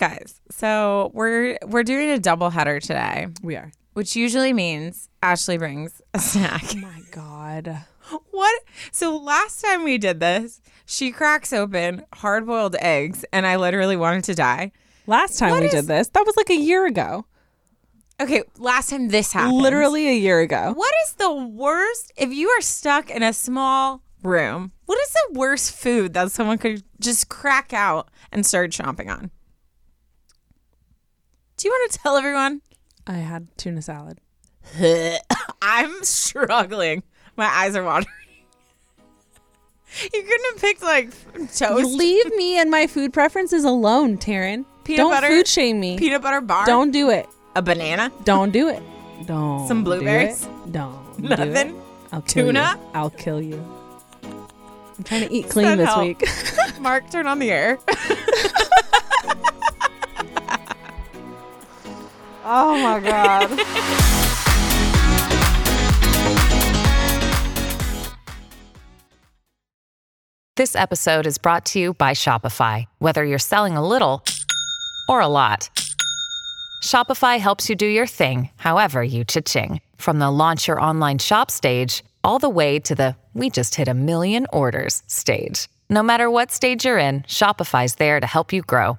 guys. So we're we're doing a double header today, We are. which usually means Ashley brings a snack. Oh my God. What? So last time we did this, she cracks open hard boiled eggs, and I literally wanted to die. Last time What we is- did this, that was like a year ago. Okay, last time this happened. Literally a year ago. What is the worst if you are stuck in a small room? What is the worst food that someone could just crack out and start chomping on? Do you want to tell everyone? I had tuna salad. I'm struggling. My eyes are watering. You couldn't have picked like toast, Leave me and my food preferences alone, Taryn. Peanut Don't butter- food shame me. peanut butter bar, Don't do it. a banana, Don't do it. Don't. Some do blueberries? it. Don't. do Nothing? it. I'll kill Tuna? You. I'll kill you. I'm trying to eat clean this help. week. Mark, turn on the air. Oh my god. This episode is brought to you by Shopify. Whether you're selling a little or a lot, Shopify helps you do your thing, however you cha-ching. From the launch your online shop stage, all the way to the we just hit a million orders stage. No matter what stage you're in, Shopify's there to help you grow.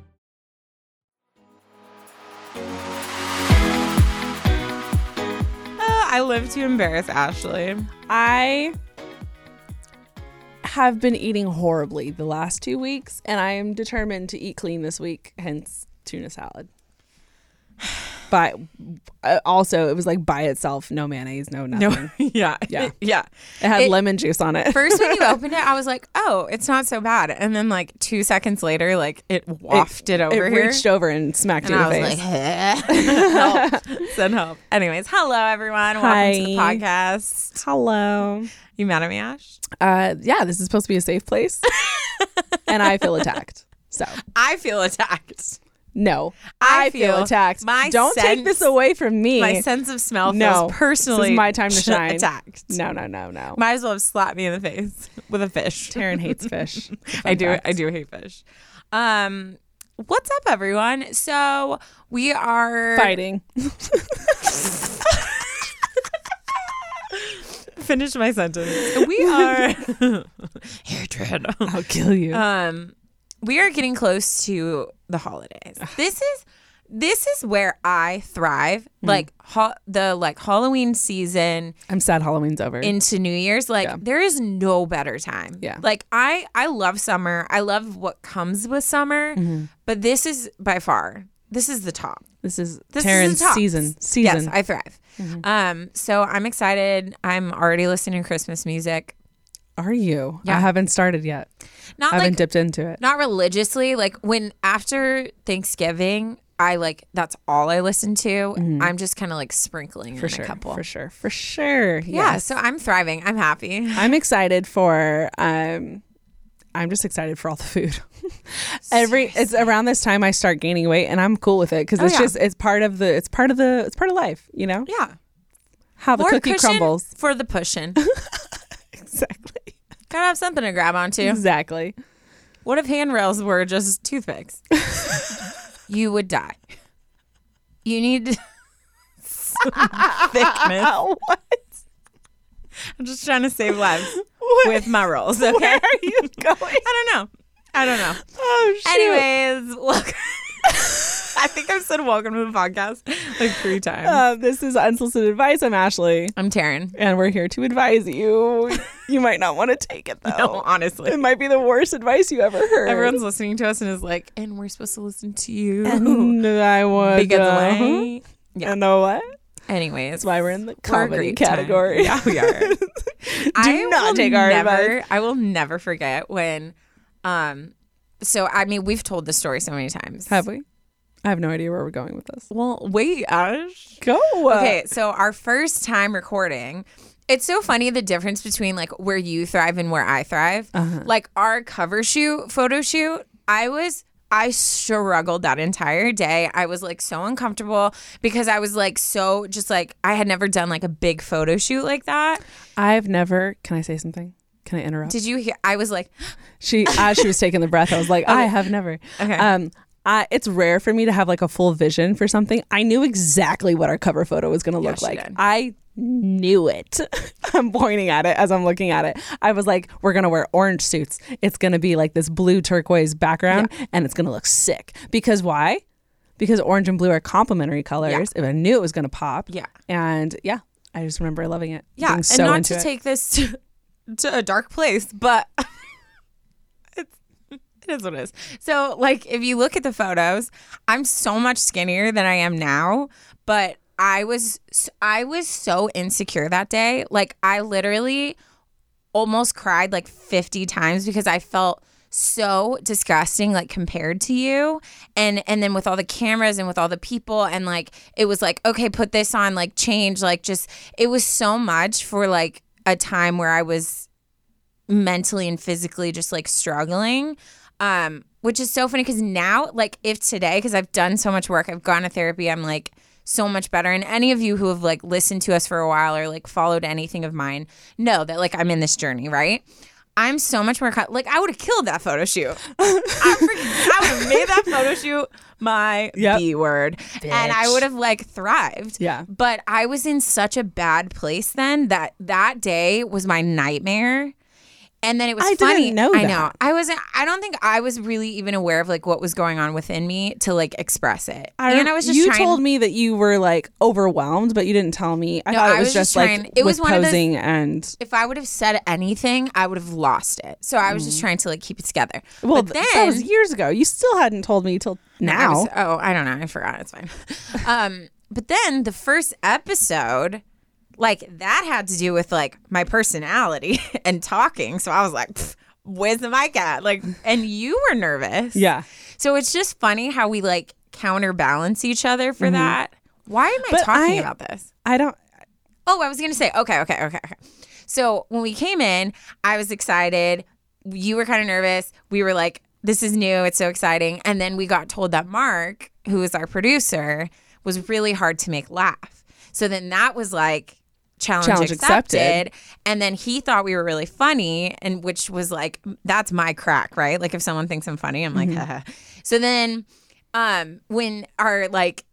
I live to embarrass Ashley. I have been eating horribly the last two weeks, and I am determined to eat clean this week, hence tuna salad. But uh, also, it was like by itself, no mayonnaise, no nothing. No, yeah, Yeah. yeah. It had It- lemon juice on it. First, when you opened it, I was like, "Oh, it's not so bad," and then like two seconds later, like it wafted over it here, reached over and smacked and you in I the was face. like, "Help, send help." Anyways, hello everyone, welcome to the Hi. podcast. Hello. You mad at me, Ash? Uh, yeah, this is supposed to be a safe place, and I feel attacked. So I feel attacked. No, I I, feel, feel attacked. my Don't take this away from me. My sense of smell feels No, personally. this is my time to shine. Attacked. no, no, no, no. Might as well have slapped me in the face with a fish. Taryn hates fish. I do. fact. I do hate fish. Um, what's up, everyone? So we are Fighting. Finish my sentence. We are hatred. I'll kill you. Um, we are getting close to the holidays. This is this is where I thrive. Hmm. Like ha- the like Halloween season I'm sad Halloween's over. into New Year's. Like Yeah. there is no better time. Yeah. Like I I love summer. I love what comes with summer. Mm-hmm. But this is by far this is the top. this is This Taryn's is the top. season. Season. Mm-hmm. Yes, I thrive. Um, so I'm excited. I'm already listening to Christmas music. Are you? Yeah. I haven't started yet. Not I haven't like dipped into it. not religiously. Like when after Thanksgiving, I like that's all I listen to. I'm just kind of like sprinkling Mm-hmm. for in sure. a couple. For sure. For sure. Yeah, so I'm thriving. I'm happy. I'm excited for um I'm just excited for all the food. Every it's around this time I start gaining weight and I'm cool with it because Oh, it's yeah. just it's part of the it's part of the it's part of life, you know? Yeah, How the more cookie crumbles. for the pushing. Exactly. Gotta have something to grab onto. Exactly. What if handrails were just toothpicks? you would die. You need. Thickness. what? I'm just trying to save lives What? with my rolls. Okay. Where are you going? I don't know. I don't know. Oh shit. Anyways, look. I think I've said welcome to the podcast like three times. Uh, this is unsolicited advice. I'm Ashley, I'm Taryn. and we're here to advise you. You might not want to take it though. No, honestly. It might be the worst advice you ever heard. Everyone's listening to us and is like, and we're supposed to listen to you. and I would. Because uh, way. Yeah. You know what? Anyways, That's why we're in the comedy time. category. Yeah, we are. Do I not take our never, advice. I will never forget when, um, so I mean, we've told this story so many times. Have we? I have no idea where we're going with this. Well, wait, Ash. Go. Okay, so our first time recording, it's so funny the difference between like where you thrive and where I thrive. Uh-huh. Like our cover shoot, photo shoot, I was I struggled that entire day. I was like so uncomfortable because I was like so just like I had never done like a big photo shoot like that. I've never. Can I say something? Can I interrupt? Did you hear I was like She as she was taking the breath, I was like, I have never. Okay. Um, I, it's rare for me to have like a full vision for something. I knew exactly what our cover photo was going to look she like. did. I knew it. I'm pointing at it as I'm looking at it. I was like, we're going to wear orange suits. It's going to be like this blue turquoise background and it's going to look sick. Because why? Because orange and blue are complementary colors. And I knew it was going to pop. Yeah. And yeah, I just remember loving it. Yeah, and so not to it. take this to, to a dark place, but it's it is what it is. So, like, if you look at the photos, I'm so much skinnier than I am now, but I was I was so insecure that day. Like, I literally almost cried like 50 times because I felt so disgusting like compared to you and and then with all the cameras and with all the people and like it was like okay put this on like change like just it was so much for like a time where I was mentally and physically just like struggling um which is so funny cuz now like if today cuz I've done so much work I've gone to therapy I'm like so much better. And any of you who have like listened to us for a while or like followed anything of mine know that like I'm in this journey right I'm so much more co- like I would have killed that photo shoot. I, I would have made that photo shoot my Yep. B word, and I would have like thrived. Yeah. But I was in such a bad place then that that day was my nightmare. And then it was I didn't funny. know I that. know. I wasn't. I don't think I was really even aware of like what was going on within me to like express it. I and I was just you trying. told me that you were like overwhelmed, but you didn't tell me. I No, thought it I was, was just just like it was one of those- posing and if I would have said anything, I would have lost it. So I was just trying to like keep it together. well, but then that was years ago. You still hadn't told me till I now. was- oh, I don't know. I forgot. It's fine. um, but then the first episode, like that had to do with like my personality and talking. So I was like, "Where's the mic at?" Like, and you were nervous. yeah, So it's just funny how we like counterbalance each other for that. Why am I Mm-hmm. But talking I- about this? I don't. Oh, I was gonna say, okay, okay, okay, okay. So when we came in, I was excited. You were kind of nervous. We were like, this is new. It's so exciting. And then we got told that Mark, who is our producer, was really hard to make laugh. So then that was like challenge, Challenge accepted. accepted. And then he thought we were really funny, and which was like, that's my crack, right? Like if someone thinks I'm funny, I'm like, haha. So then um when our like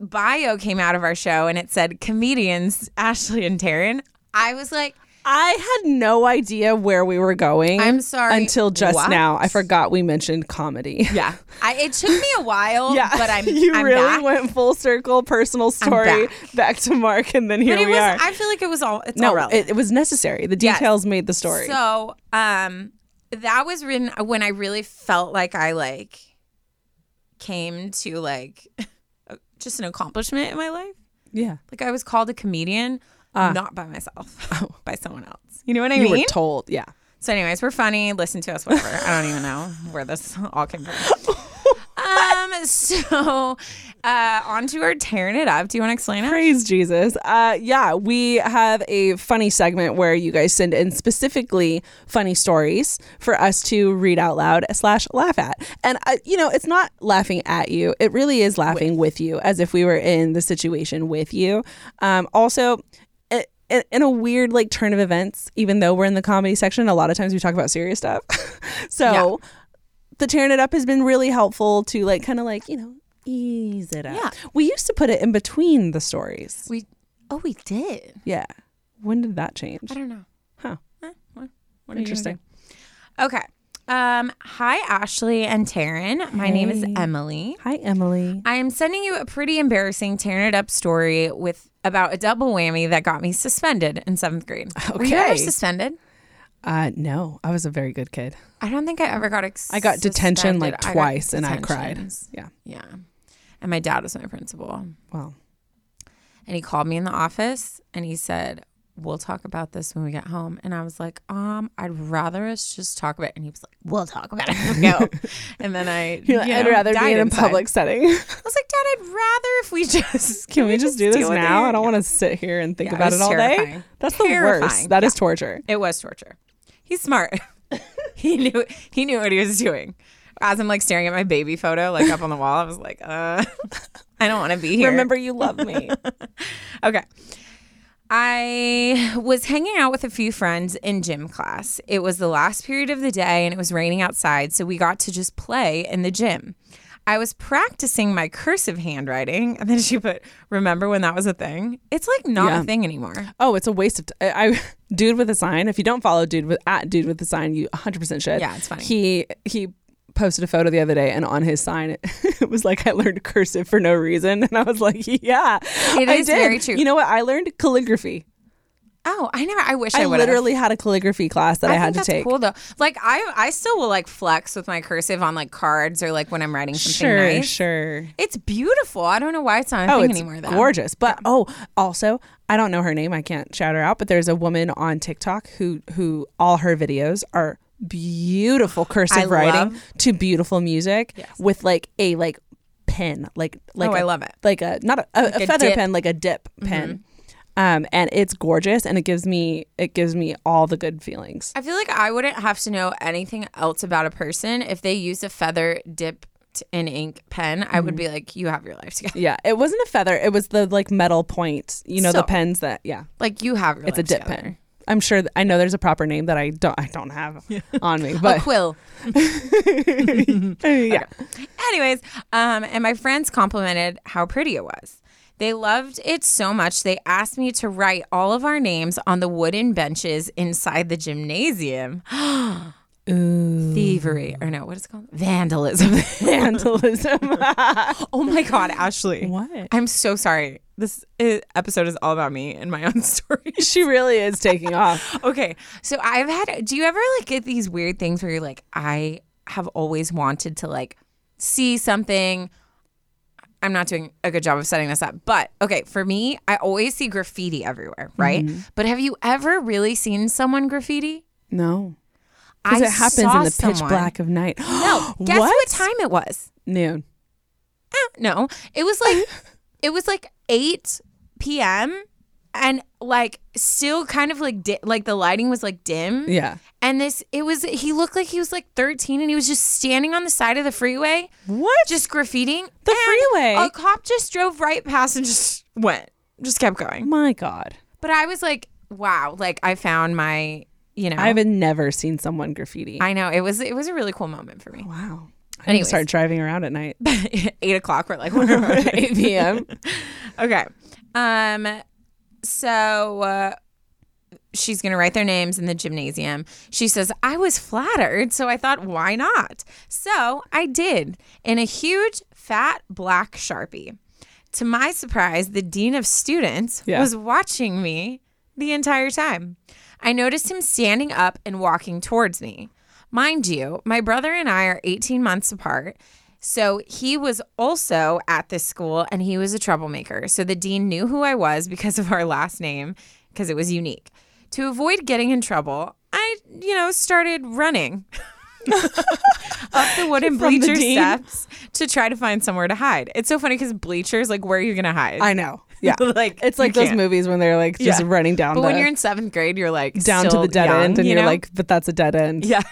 bio came out of our show and it said comedians Ashley and Taryn, I was like, I had no idea where we were going. I'm sorry, Until just what? now, I forgot we mentioned comedy. yeah. I, it took me a while, Yeah, but I'm you I'm really back. went full circle, personal story, back. to Mark, and then here but it we was. are. I feel like it was all. It's no, all it, it was necessary. The Yes. details made the story. So, um, that was written when I really felt like I like came to like just an accomplishment in my life. yeah, Like I was called a comedian, Ah. not by myself, by someone else. You know what I you mean? were told. Yeah. So, anyways, we're funny. Listen to us, whatever. I don't even know where this all came from. um. So, uh, on to our tearing it up. Do you want to explain it? Praise Jesus. Uh, yeah, we have a funny segment where you guys send in specifically funny stories for us to read out loud slash laugh at. And, uh, you know, it's not laughing at you. It really is laughing with, you as if we were in the situation with you. Um, also, in, in a weird like turn of events, even though we're in the comedy section, a lot of times we talk about serious stuff. so the tearing it up has been really helpful to like kind of like, you know, ease it out. Yeah. We used to put it in between the stories. We oh we did. Yeah. When did that change? I don't know. Huh. Eh, what, what are you gonna Interesting. Okay. Um, hi Ashley and Taryn. My name is Emily. Hi, Emily. I am sending you a pretty embarrassing tearing it up story with about a double whammy that got me suspended in seventh grade. Were you ever suspended? Uh, no, I was a very good kid. I don't think I ever got. Ex- I got detention like suspended. I twice, and I cried. Yeah. Yeah, and my dad was my principal, Well, and he called me in the office and he said, "We'll talk about this when we get home." And I was like, "Um, I'd rather us just talk about." it. And he was like, "We'll talk about it." we go. and then I, you're like, you I'd rather be in a public setting. I was like, Dad, I'd rather if we just Can we just do this now? I don't Yeah. want to sit here and think Yeah, about was it all day. terrifying. That's the worst. Terrifying. That is torture. It was torture. He's smart. he knew he knew what he was doing. As I'm like staring at my baby photo like up on the wall, I was like, uh, I don't want to be here. Remember, you love me. Okay. I was hanging out with a few friends in gym class. It was the last period of the day and it was raining outside, so we got to just play in the gym. I was practicing my cursive handwriting, and then she put, Remember when that was a thing? It's like not Yeah. a thing anymore. oh, it's a waste of time. I, dude with a sign. If you don't follow dude with at dude with a sign, you 100 percent should. Yeah, it's funny. He he posted a photo the other day, and on his sign, it, it was like I learned cursive for no reason, and I was like, yeah, It I is did. very true. You know what? I learned calligraphy. Oh, I never, I wish I, I, would literally had a calligraphy class that I, had think to that's take. cool though. Like I, I still will like flex with my cursive on like cards or like when I'm writing something Sure, nice. sure. It's beautiful. I don't know why it's not a Oh, thing it's anymore though. gorgeous. But oh, also, I don't know her name. I can't shout her out. But there's a woman on TikTok who who all her videos are beautiful cursive I writing love- to beautiful music Yes. with like a like pen, like like Oh, I I love it. like a not a, a, a a feather dip. Mm-hmm. pen, like a dip pen. Um, and it's gorgeous, and it gives me it gives me all the good feelings. I feel like I wouldn't have to know anything else about a person if they use a feather dipped in ink pen. I Mm-hmm. would be like, you have your life together. Yeah, it wasn't a feather; it was the like metal point. You know, the pens that yeah. Like you have your it's a life dip together. pen. I'm sure th- I know there's a proper name that I don't I don't have on me, A but quill. yeah. Anyways, um, and my friends complimented how pretty it was. They loved it so much they asked me to write all of our names on the wooden benches inside the gymnasium. Thievery, or no, what is it called? Vandalism. Vandalism. oh my god, Ashley. What? I'm so sorry. This i- episode is all about me and my own story. she really is taking off. okay, so I've had. Do you ever like get these weird things where you're like, I have always wanted to like see something. I'm not doing a good job of setting this up, but okay, for me, I always see graffiti everywhere, right? Mm-hmm. But have you ever really seen someone graffiti? No. Because it happens in the pitch black of night. No, guess what? time it was? Noon. Eh, no, it was like it was like 8 p.m. and like still kind of like di- like the lighting was like dim. Yeah. And this it was he looked like he was like 13 and he was just standing on the side of the freeway What? just graffitiing The and freeway? A cop just drove right past and just went. Just kept going. My God. But I was like, wow, like I found my, you know. I've never seen someone graffiti. I know. It was it was a really cool moment for me. wow. I to Anyways. start driving around at night. Eight o'clock. We're like, where are we? 8 p.m. Okay. Um so uh she's going to write their names in the gymnasium. She says, "I was flattered, so I thought why not?" So, I did in a huge fat black Sharpie. To my surprise, the dean of students Yeah. was watching me the entire time. I noticed him standing up and walking towards me. Mind you, my brother and I are 18 months apart. So he was also at this school and he was a troublemaker. So the dean knew who I was because of our last name, because it was unique. To avoid getting in trouble, I, you know, started running up the wooden From bleacher dean? steps to try to find somewhere to hide. It's so funny because bleachers, like, where are you going to hide? I know. Yeah. like It's like those can't. movies when they're like just Yeah. running down But the when you're in seventh grade, you're like down to the dead end and you you're know? like, but that's a dead end. yeah.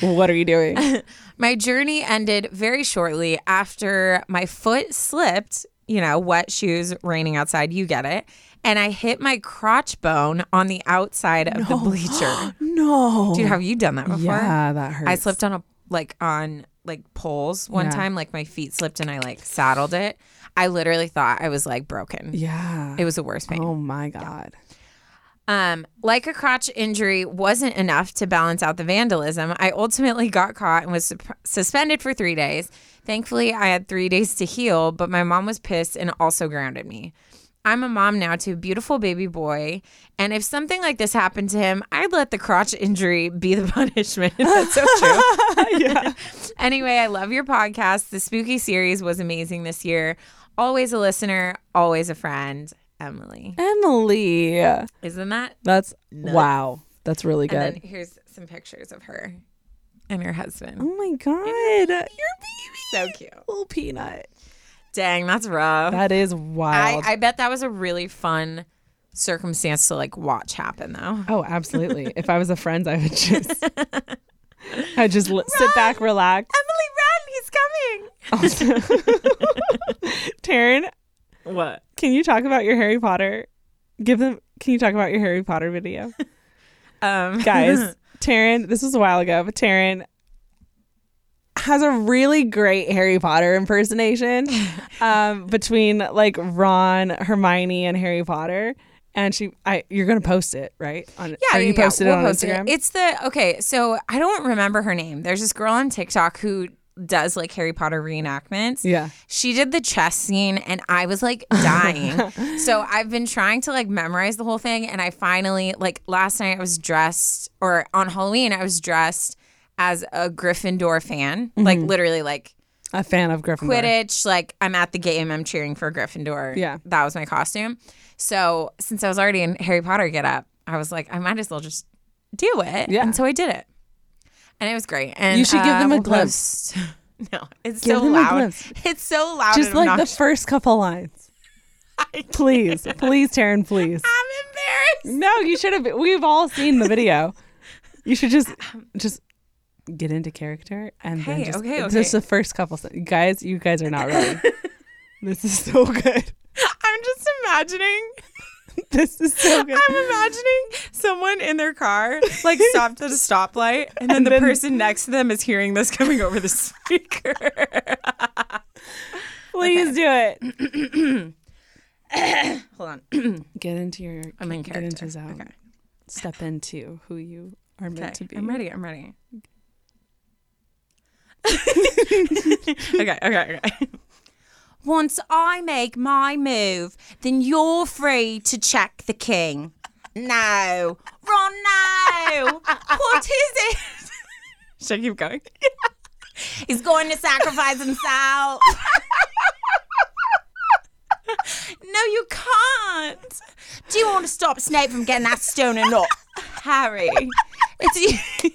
What are you doing? My journey ended very shortly after my foot slipped, you know, wet shoes, raining outside, you get it. And I hit my crotch bone on the outside of the bleacher. no. Dude, have you done that before? Yeah, that hurts. I slipped on a like on like poles one Yeah. time. Like my feet slipped and I like saddled it. I literally thought I was like broken. Yeah. It was the worst pain. Oh my god. Um, like a crotch injury wasn't enough to balance out the vandalism. I ultimately got caught and was sup- suspended for three days. Thankfully, I had three days to heal, but my mom was pissed and also grounded me. I'm a mom now to a beautiful baby boy, and if something like this happened to him, I'd let the crotch injury be the punishment. That's so true. yeah. anyway, I love your podcast. The spooky series was amazing this year. Always a listener, always a friend. Emily. Emily. Isn't that That's wow. That's really good. And then here's some pictures of her and her husband. oh my god. Your baby. So cute. little peanut. Dang, that's rough. That is wild. I bet that was a really fun circumstance to like watch happen though. oh, absolutely. if I was a friend, I would just I'd just sit back, relax. Emily, run! He's coming. Taryn, What? can you talk about your Harry Potter? Give them can you talk about your Harry Potter video? Um, Guys, Taryn, this was a while ago, but Taryn has a really great Harry Potter impersonation um, between like Ron, Hermione, and Harry Potter. And she, I, you're gonna post it, right? On, Yeah, or you yeah, yeah. posted We'll it on post Instagram. It's the okay. So I don't remember her name. There's this girl on TikTok who does like Harry Potter reenactments. Yeah. She did the chess scene, and I was like dying. so I've been trying to like memorize the whole thing, and I finally like last night I was dressed, or on Halloween I was dressed as a Gryffindor fan, like Mm-hmm. literally like a fan of Gryffindor. Quidditch. Like I'm at the game, I'm cheering for Gryffindor. Yeah. that was my costume. So since I was already in Harry Potter get up, I was like, I might as well just do it. Yeah. and so I did it, and it was great. And You should give uh, them a we'll glimpse. post- no, it's Give so loud. glimpse. It's so loud. Just like the first couple lines. Please, please, Taryn, please. I'm embarrassed. No, you should have. We've all seen the video. You should just, just get into character and then just, okay, just the first couple. sen- Guys, you guys are not ready. this is so good. I'm just imagining. This is so good. I'm imagining someone in their car like stopped at a stoplight, and then And the then- person next to them is hearing this coming over the speaker. Please do it. Hold on. Get into your. I'm in character. Get into zone. Okay. Step into who you are meant Okay, to be. I'm ready. I'm ready. okay, okay, okay. Once I make my move, then you're free to check the king. No. Ron, no. what is it? Should I keep going? He's going to sacrifice himself. no, you can't. Do you want to stop Snape from getting that stone or not? Harry, it's you,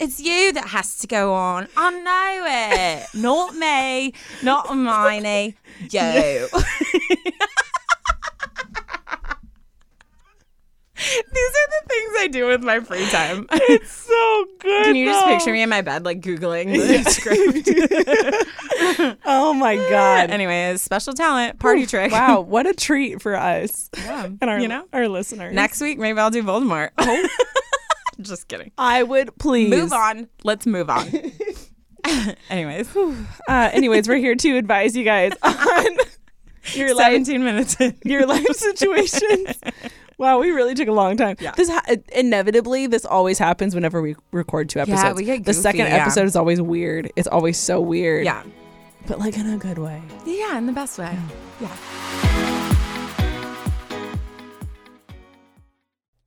it's you that has to go on. I know it. Not me. Not Hermione. You. These are the things I do with my free time. It's so good. Can you just though. picture me in my bed, like Googling the script? Oh my god. Anyways, special talent, party trick. Wow, what a treat for us Yeah, and our you know? our listeners. Next week, maybe I'll do Voldemort. Oh. just kidding. I would please Move on. Let's move on. Anyways, Uh, anyways, we're here to advise you guys on your life 17 minutes in. your life situations. Wow, we really took a long time. Yeah. This ha- inevitably this always happens whenever we record two episodes. Yeah, we get goofy, the second yeah. episode is always weird. It's always so weird. Yeah. but like in a good way. Yeah, in the best way. Yeah.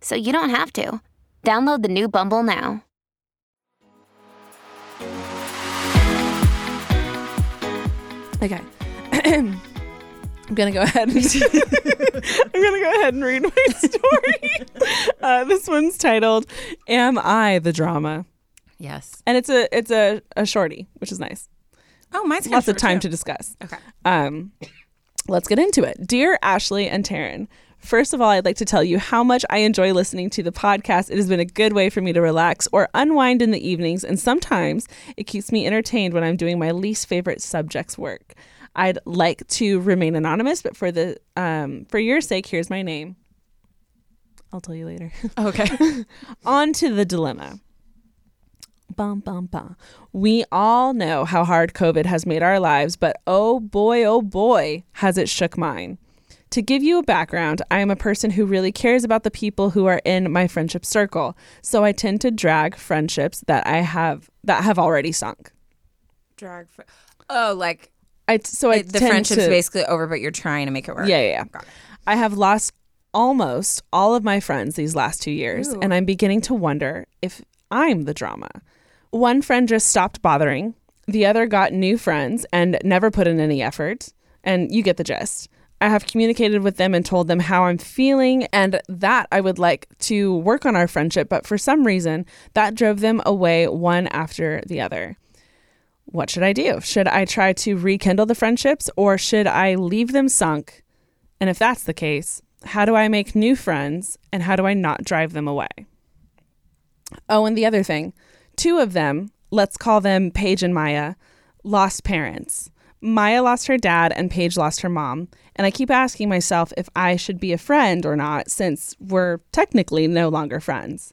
so you don't have to. Download the new Bumble now. Okay. I'm gonna go ahead and I'm gonna go ahead and read my story. uh, this one's titled "Am I the Drama?" Yes. and it's a it's a, a shorty, which is nice. Oh, mine's kind Lots of time too. to discuss. Okay. Um, let's get into it. Dear Ashley and Taryn, first of all, I'd like to tell you how much I enjoy listening to the podcast. It has been a good way for me to relax or unwind in the evenings, and sometimes it keeps me entertained when I'm doing my least favorite subject's work. I'd like to remain anonymous, but for the um, for your sake, here's my name. I'll tell you later. Okay. On to the dilemma. Bum, bum, bum. We all know how hard COVID has made our lives, but oh boy, oh boy, has it shook mine. To give you a background, I am a person who really cares about the people who are in my friendship circle, so I tend to drag friendships that I have that have already sunk. Drag. Fr- oh, like I so I the friendship's to- basically over, but you're trying to make it work. Yeah, yeah, yeah. I have lost almost all of my friends these last two years, and I'm beginning to wonder if I'm the drama. One friend just stopped bothering, the other got new friends and never put in any effort, and you get the gist. I have communicated with them and told them how I'm feeling and that I would like to work on our friendship, but for some reason, that drove them away one after the other what should I do? Should I try to rekindle the friendships or should I leave them sunk? And if that's the case, how do I make new friends and how do I not drive them away? Oh, and the other thing two of them, let's call them Paige and Maya, lost parents. Maya lost her dad and Paige lost her mom. And I keep asking myself if I should be a friend or not since we're technically no longer friends.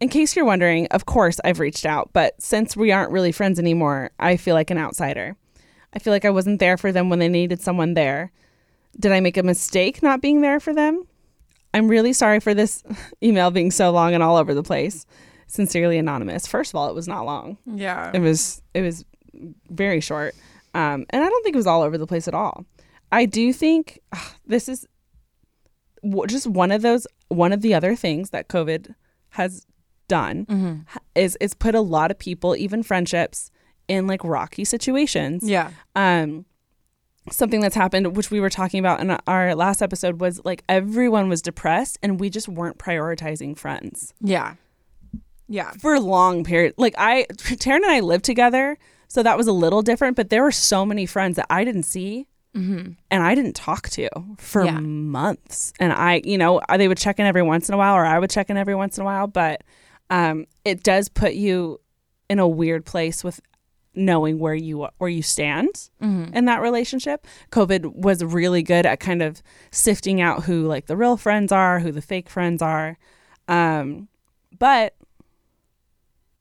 In case you're wondering, of course I've reached out, but since we aren't really friends anymore, I feel like an outsider. I feel like I wasn't there for them when they needed someone there. Did I make a mistake not being there for them? I'm really sorry for this email being so long and all over the place. Sincerely anonymous. First of all, it was not long. Yeah. It was it was very short. Um, and I don't think it was all over the place at all. I do think ugh, this is w- just one of those one of the other things that COVID has done is is put a lot of people, even friendships, in like rocky situations. Yeah. Um, something that's happened, which we were talking about in our last episode, was like everyone was depressed and we just weren't prioritizing friends Yeah. Yeah. for a long period. Like I, Taryn and I lived together, so that was a little different. But there were so many friends that I didn't see. And I didn't talk to for Yeah. months, and I, you know, they would check in every once in a while, or I would check in every once in a while. But um, it does put you in a weird place with knowing where you where you stand in that relationship. COVID was really good at kind of sifting out who like the real friends are, who the fake friends are. Um, but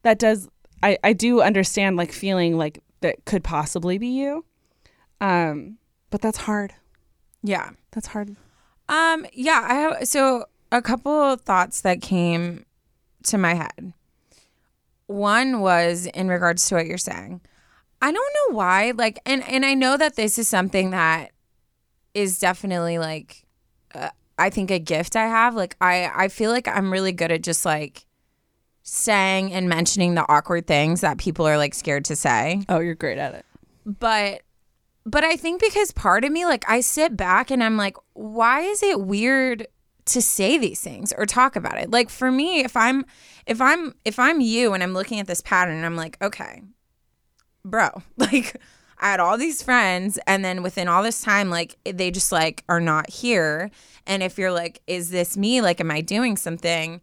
that does I I do understand like feeling like that could possibly be you. Um, but that's hard. Yeah. That's hard. Um, yeah, I have so a couple of thoughts that came to my head. One was in regards to what you're saying. I don't know why, like, and and I know that this is something that is definitely like, uh, I think a gift I have. Like, I I feel like I'm really good at just like saying and mentioning the awkward things that people are like scared to say. Oh, you're great at it. But but I think because part of me like I sit back and I'm like why is it weird to say these things or talk about it? Like for me if I'm if I'm if I'm you and I'm looking at this pattern and I'm like okay bro like I had all these friends and then within all this time like they just like are not here and if you're like is this me like am I doing something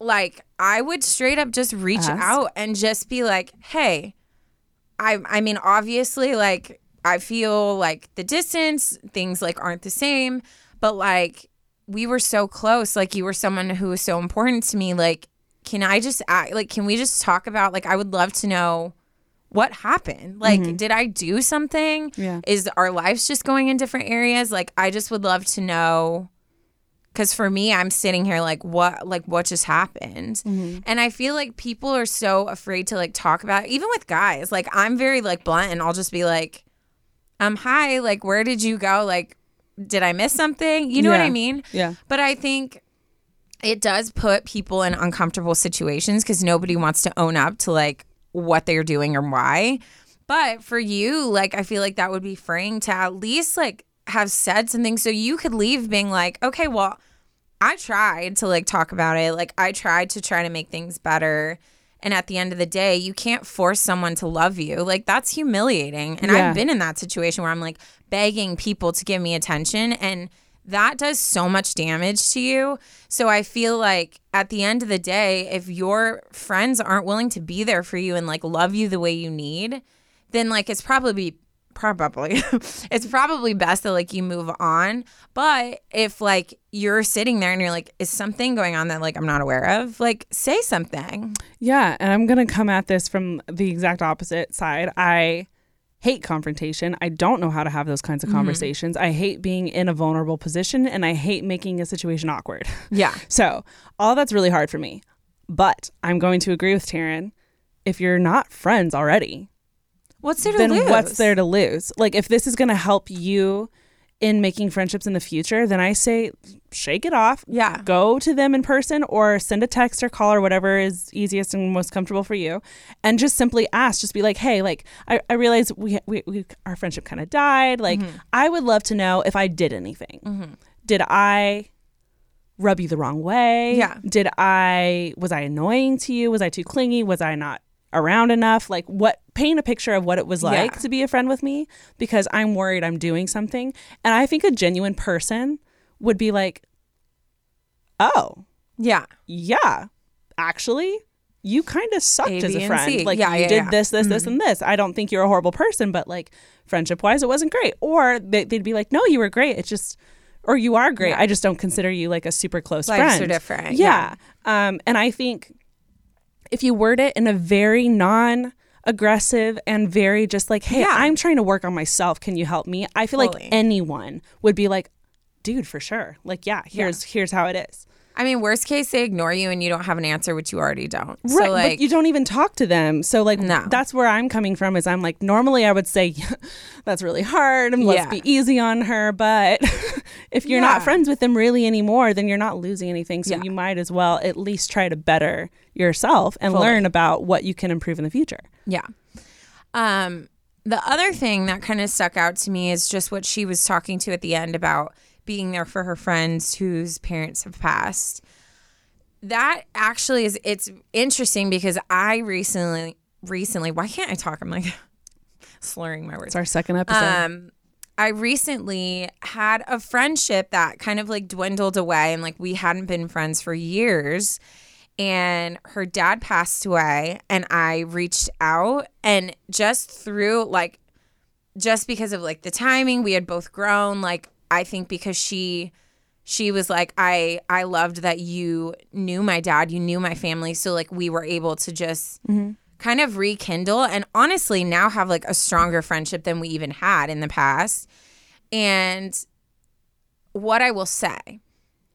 like I would straight up just reach Ask. out and just be like hey I I mean obviously like I feel like the distance things like aren't the same but like we were so close. Like you were someone who was so important to me. Like can I just act like can we just talk about like I would love to know what happened. Like mm-hmm. did I do something? Yeah. is our lives just going in different areas? Like I just would love to know because for me i'm sitting here like what like what just happened. Mm-hmm. And i feel like people are so afraid to like talk about it even with guys like i'm very like blunt and i'll just be like um hi like where did you go like did i miss something you know what i mean Yeah. but i think it does put people in uncomfortable situations because nobody wants to own up to like what they're doing or why. But for you, like, I feel like that would be freeing to at least like have said something so you could leave being like, okay, well, I tried to like talk about it. Like, I tried to try to make things better. And at the end of the day, you can't force someone to love you. Like, that's humiliating. And Yeah. I've been in that situation where I'm like begging people to give me attention. And that does so much damage to you. So I feel like at the end of the day, if your friends aren't willing to be there for you and like love you the way you need, then like it's probably probably it's probably best that like you move on. But if like you're sitting there and you're like, is something going on that like I'm not aware of? Like say something. Yeah, and I'm going to come at this from the exact opposite side. I hate confrontation. I don't know how to have those kinds of mm-hmm. conversations. I hate being in a vulnerable position and I hate making a situation awkward. Yeah. So, all that's really hard for me. But I'm going to agree with Taryn. If you're not friends already, What's there to then lose? what's there to lose? Like, if this is going to help you in making friendships in the future, then I say shake it off. Yeah. Go to them in person or send a text or call or whatever is easiest and most comfortable for you. And just simply ask, just be like, hey, like, I, I realize we, we, we, our friendship kind of died. Like, Mm-hmm. I would love to know if I did anything. Did I rub you the wrong way? Yeah. Did I, was I annoying to you? Was I too clingy? Was I not around enough? Like, what, paint a picture of what it was like Yeah. to be a friend with me because I'm worried I'm doing something. And I think a genuine person would be like, oh, Yeah. yeah, actually, you kind of sucked A, as a friend. Like Yeah, you yeah, did yeah. Mm-hmm. this, this, this, and this. I don't think you're a horrible person, but like friendship wise, it wasn't great. Or they, they'd be like, no, you were great. It's just, or you are great. I just don't consider you like a super close Lives are friend. different, Yeah. Um, and I think if you word it in a very non aggressive and very just like, hey, Yeah. I'm trying to work on myself. Can you help me? I feel like anyone would be like, dude, for sure. Like, yeah, here's here's how it is. I mean, worst case, they ignore you and you don't have an answer, which you already don't. Right, So, like, but you don't even talk to them. So like No. that's where I'm coming from is I'm like normally I would say that's really hard and let's Yeah. be easy on her, but if you're not friends with them really anymore, then you're not losing anything. So Yeah. you might as well at least try to better yourself and Fully. learn about what you can improve in the future. Yeah. Um, the other thing that kind of stuck out to me is just what she was talking to at the end about being there for her friends whose parents have passed. That actually is it's interesting because I recently recently why can't I talk? I'm like slurring my words. It's our second episode. Um, I recently had a friendship that kind of like dwindled away, and like we hadn't been friends for years. And her dad passed away, and I reached out, and just through like, just because of like the timing, we had both grown. Like, I think because she she was like i i loved that you knew my dad you knew my family so like we were able to just mm-hmm. kind of rekindle and honestly now have like a stronger friendship than we even had in the past and what i will say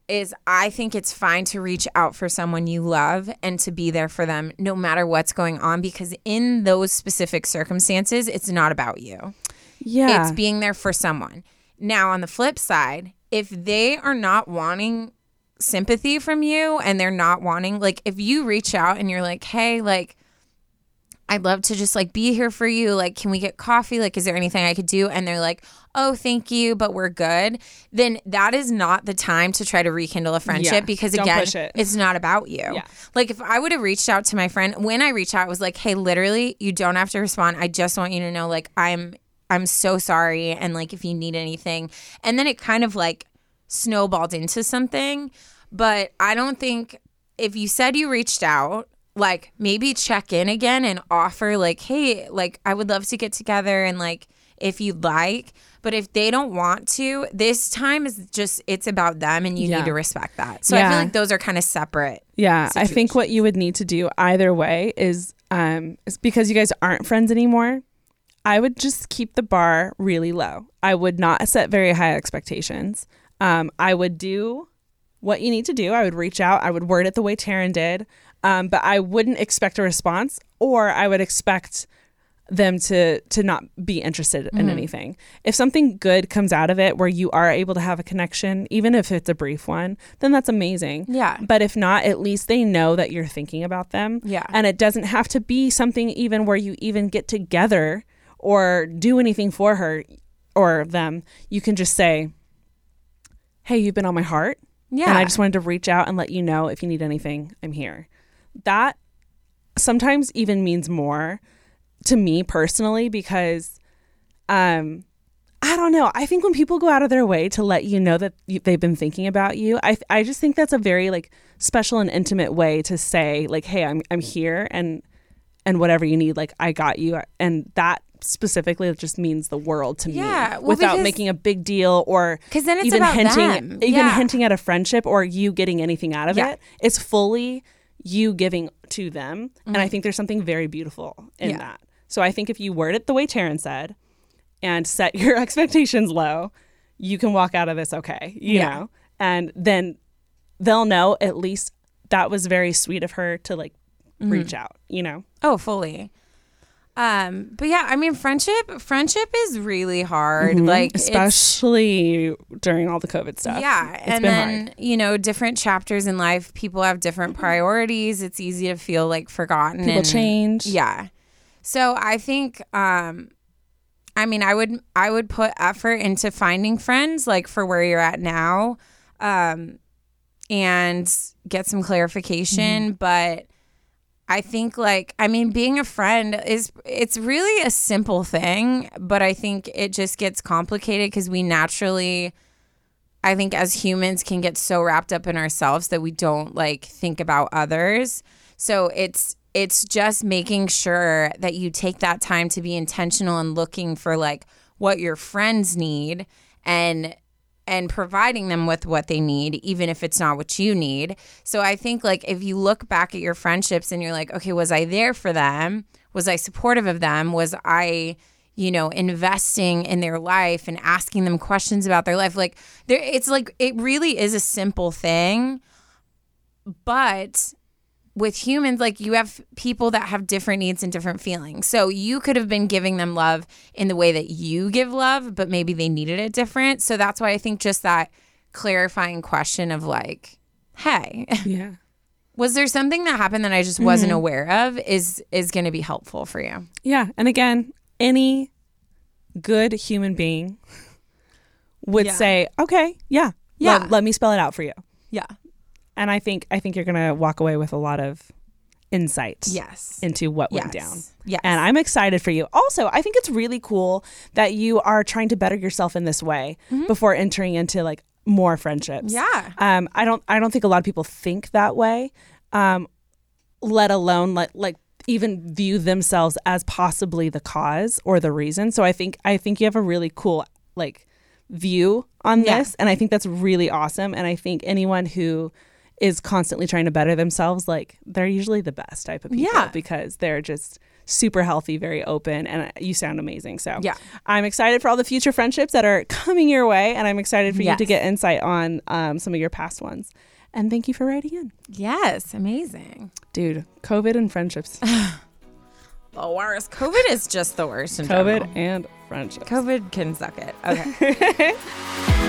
is i think it's fine to reach out for someone you love and to be there for them no matter what's going on because in those specific circumstances it's not about you yeah. it's being there for someone. Now, on the flip side, if they are not wanting sympathy from you and they're not wanting like if you reach out and you're like, "Hey, like I'd love to just like be here for you. Like, can we get coffee? Like, is there anything I could do? And they're like, oh, thank you, but we're good. Then that is not the time to try to rekindle a friendship Yeah, because again, it. it's not about you. Yeah. Like, if I would have reached out to my friend when I reached out, I was like, hey, literally, you don't have to respond. I just want you to know, like, I'm I'm so sorry, and like, if you need anything, and then it kind of like snowballed into something. But I don't think if you said you reached out, like maybe check in again and offer like, hey, like I would love to get together and like if you'd like. But if they don't want to, this time is just it's about them and you Yeah. need to respect that. So I feel like those are kind of separate. Yeah, I think what you would need to do either way is um is because you guys aren't friends anymore. I would just keep the bar really low. I would not set very high expectations. Um, I would do what you need to do. I would reach out. I would word it the way Taryn did, um, but I wouldn't expect a response, or I would expect them to to not be interested Mm-hmm. in anything. If something good comes out of it where you are able to have a connection, even if it's a brief one, then that's amazing. Yeah. But if not, at least they know that you're thinking about them. Yeah. And it doesn't have to be something even where you even get together or do anything for her or them. You can just say, "Hey, you've been on my heart." Yeah. And I just wanted to reach out and let you know if you need anything, I'm here. That sometimes even means more to me personally because um I don't know. I think when people go out of their way to let you know that you, they've been thinking about you, I I just think that's a very like special and intimate way to say like, "Hey, I'm I'm here and and whatever you need, like I got you." And that specifically it just means the world to Yeah, me well, without because- making a big deal or 'Cause then it's even about hinting them. even Yeah. hinting at a friendship or you getting anything out of Yeah. it. It's fully you giving to them. And I think there's something very beautiful in Mm-hmm. That. So I think if you word it the way Taryn said and set your expectations low, you can walk out of this okay, you Yeah. know? And then they'll know at least that was very sweet of her to like Mm-hmm. reach out, you know? Oh, fully. Um, but yeah, I mean, friendship, friendship is really hard. Like, Especially during all the COVID stuff. yeah, It's and been then hard. you know, different chapters in life, people have different priorities. It's easy to feel like forgotten. People and, change. Yeah. So I think, um, I mean, I would I would put effort into finding friends like for where you're at now, um, and get some clarification. But I think like I mean, being a friend is it's really a simple thing, but I think it just gets complicated because we naturally. I think as humans can get so wrapped up in ourselves that we don't like think about others. So it's it's just making sure that you take that time to be intentional and looking for like what your friends need and and providing them with what they need even if it's not what you need. So I think like if you look back at your friendships and you're like, okay, was I there for them? Was I supportive of them? Was I you know, investing in their life and asking them questions about their life. Like there it's like it really is a simple thing. But with humans, like you have people that have different needs and different feelings. So you could have been giving them love in the way that you give love, but maybe they needed it different. So that's why I think just that clarifying question of like, hey, Yeah. was there something that happened that I just wasn't mm-hmm. aware of is is going to be helpful for you. Yeah. And again, any good human being would Yeah. say, okay, yeah, Yeah. Let, let me spell it out for you. Yeah. And I think I think you're gonna walk away with a lot of insight Yes. into what yes. went down. Yes. And I'm excited for you. Also, I think it's really cool that you are trying to better yourself in this way before entering into like more friendships. Yeah. Um, I don't I don't think a lot of people think that way. Um, let alone like like even view themselves as possibly the cause or the reason. So I think I think you have a really cool like view on Yeah. this and I think that's really awesome and I think anyone who is constantly trying to better themselves like they're usually the best type of people Yeah. because they're just super healthy, very open and you sound amazing. So Yeah. I'm excited for all the future friendships that are coming your way and I'm excited for you to get insight on um, some of your past ones. And thank you for writing in. Yes. Amazing. Dude, COVID and friendships. The worst. COVID is just the worst in COVID general. and friendships. COVID can suck it. Okay.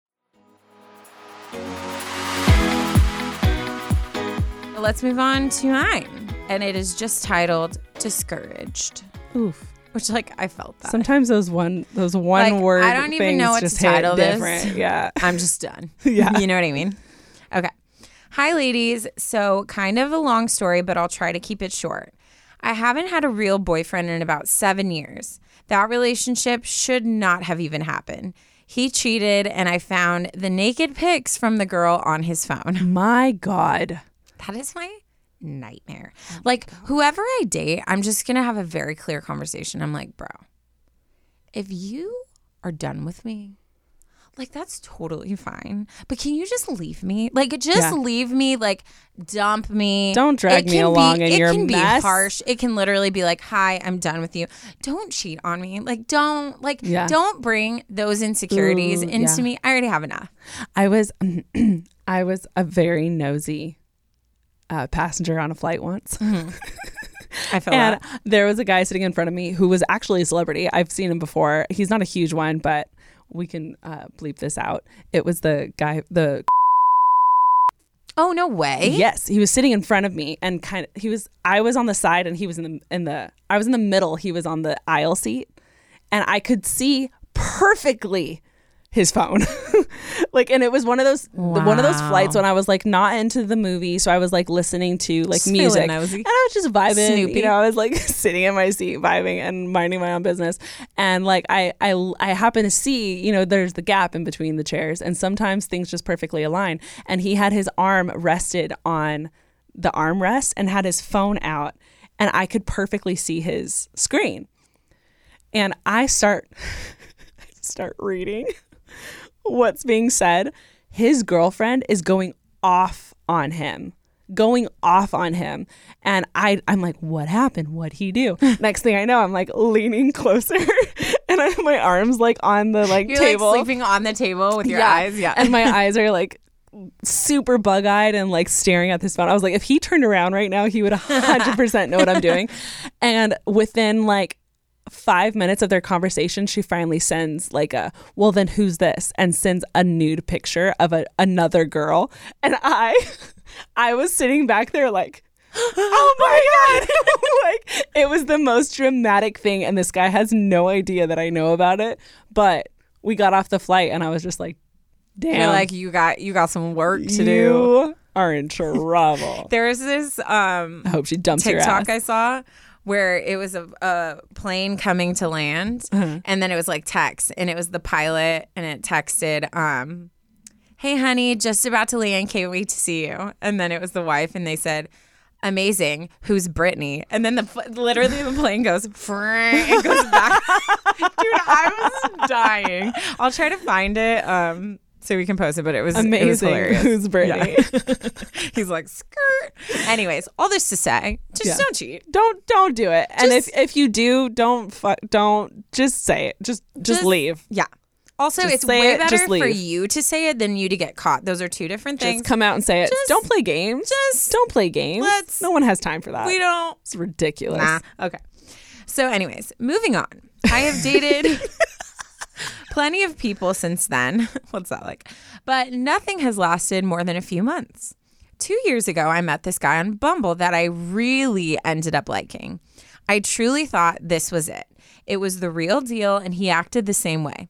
Let's move on to mine. And it is just titled Discouraged, Oof. which, like, I felt that. Sometimes those one those one Like, word I don't even know what to title this. different. Yeah. I'm just done. Yeah. You know what I mean? Okay. Hi, ladies. So, kind of a long story, but I'll try to keep it short. I haven't had a real boyfriend in about seven years. That relationship should not have even happened. He cheated, and I found the naked pics from the girl on his phone. My God. That is my nightmare. Like, whoever I date, I'm just going to have a very clear conversation. I'm like, bro, if you are done with me, like that's totally fine. But can you just leave me? Like just Yeah. leave me, like dump me. Don't drag me can along be, in it your can mess. be harsh. It can literally be like, "Hi, I'm done with you." Don't cheat on me. Like don't like Yeah. don't bring those insecurities Ooh, into yeah. me. I already have enough. I was I was a very nosy uh, passenger on a flight once. I feel and that. there was a guy sitting in front of me who was actually a celebrity. I've seen him before. He's not a huge one, but we can uh, bleep this out. It was the guy, the Oh no way. yes, he was sitting in front of me, and kind of he was. I was on the side, and he was in the in the. I was in the middle. He was on the aisle seat, and I could see perfectly his phone. like and it was one of those one of those flights when I was like not into the movie, so I was like listening to like Just music. And I was just vibing. Snoopy. You know, I was like sitting in my seat vibing and minding my own business. And like I I I happen to see, you know, there's the gap in between the chairs and sometimes things just perfectly align. And he had his arm rested on the armrest and had his phone out and I could perfectly see his screen. And I start start reading what's being said. His girlfriend is going off on him. Going off on him. And I I'm like, what happened? What'd he do? Next thing I know, I'm like leaning closer and I have my arms like on the like You're table. like sleeping on the table with your Yeah. eyes. Yeah. And my eyes are like super bug eyed and like staring at this phone. I was like, if he turned around right now, he would 100% know what I'm doing. And within like five minutes of their conversation, she finally sends like a, well, then who's this? And sends a nude picture of a, another girl. And I, I was sitting back there like, oh my god like it was the most dramatic thing and this guy has no idea that i know about it but we got off the flight and i was just like damn You're like you got you got some work to do. you are in trouble There's this um i hope she dumps your TikTok I saw where it was a, a plane coming to land Uh-huh. and then it was like text and it was the pilot and it texted um hey honey just about to land. Can't wait to see you. And then it was the wife and they said amazing. Who's Brittany? And then the literally the plane goes it goes back. Dude I was dying. I'll try to find it um so we can post it but it was it was amazing hilarious who's brittany He's like skirt. Anyways, all this to say, just Yeah. don't cheat. don't don't do it and if if you do don't fu- don't just say it just just, Just- leave Yeah. Also, Just it's way it, better just for you to say it than you to get caught. Those are two different things. just come out and say it Just- don't play games just don't play games let's- no one has time for that we don't. it's ridiculous Nah. Okay. So, anyways, moving on. I have dated plenty of people since then. What's that like? But nothing has lasted more than a few months. Two years ago, I met this guy on Bumble that I really ended up liking. I truly thought this was it. It was the real deal, and he acted the same way.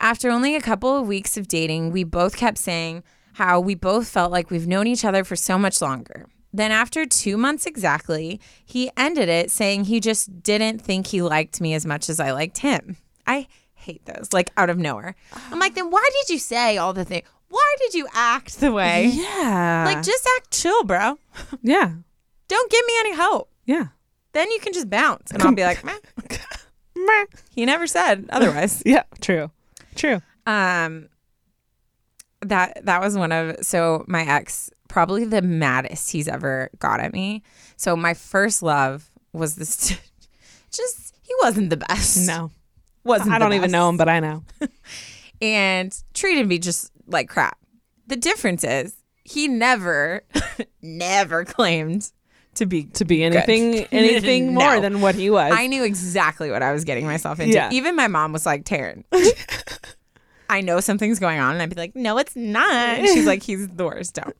After only a couple of weeks of dating, we both kept saying how we both felt like we've known each other for so much longer. Then, after two months exactly, he ended it saying he just didn't think he liked me as much as I liked him. I hate those, like out of nowhere. I'm like, then why did you say all the things? Why did you act the way? Yeah. Like, just act chill, bro. yeah. Don't give me any hope. Yeah. Then you can just bounce, and I'll be like, meh. Meh. He never said otherwise. Yeah. True. True. Um, that that was one of so my ex probably the maddest he's ever got at me. So my first love was this. Just he wasn't the best. No. Wasn't. I don't even know him, but I know. and treated me just like crap. The difference is he never, never claimed to be To be anything anything No. more than what he was. I knew exactly what I was getting myself into. Yeah. Even my mom was like, Taryn, I know something's going on. And I'd be like, no, it's not. And she's like, he's the worst. Don't.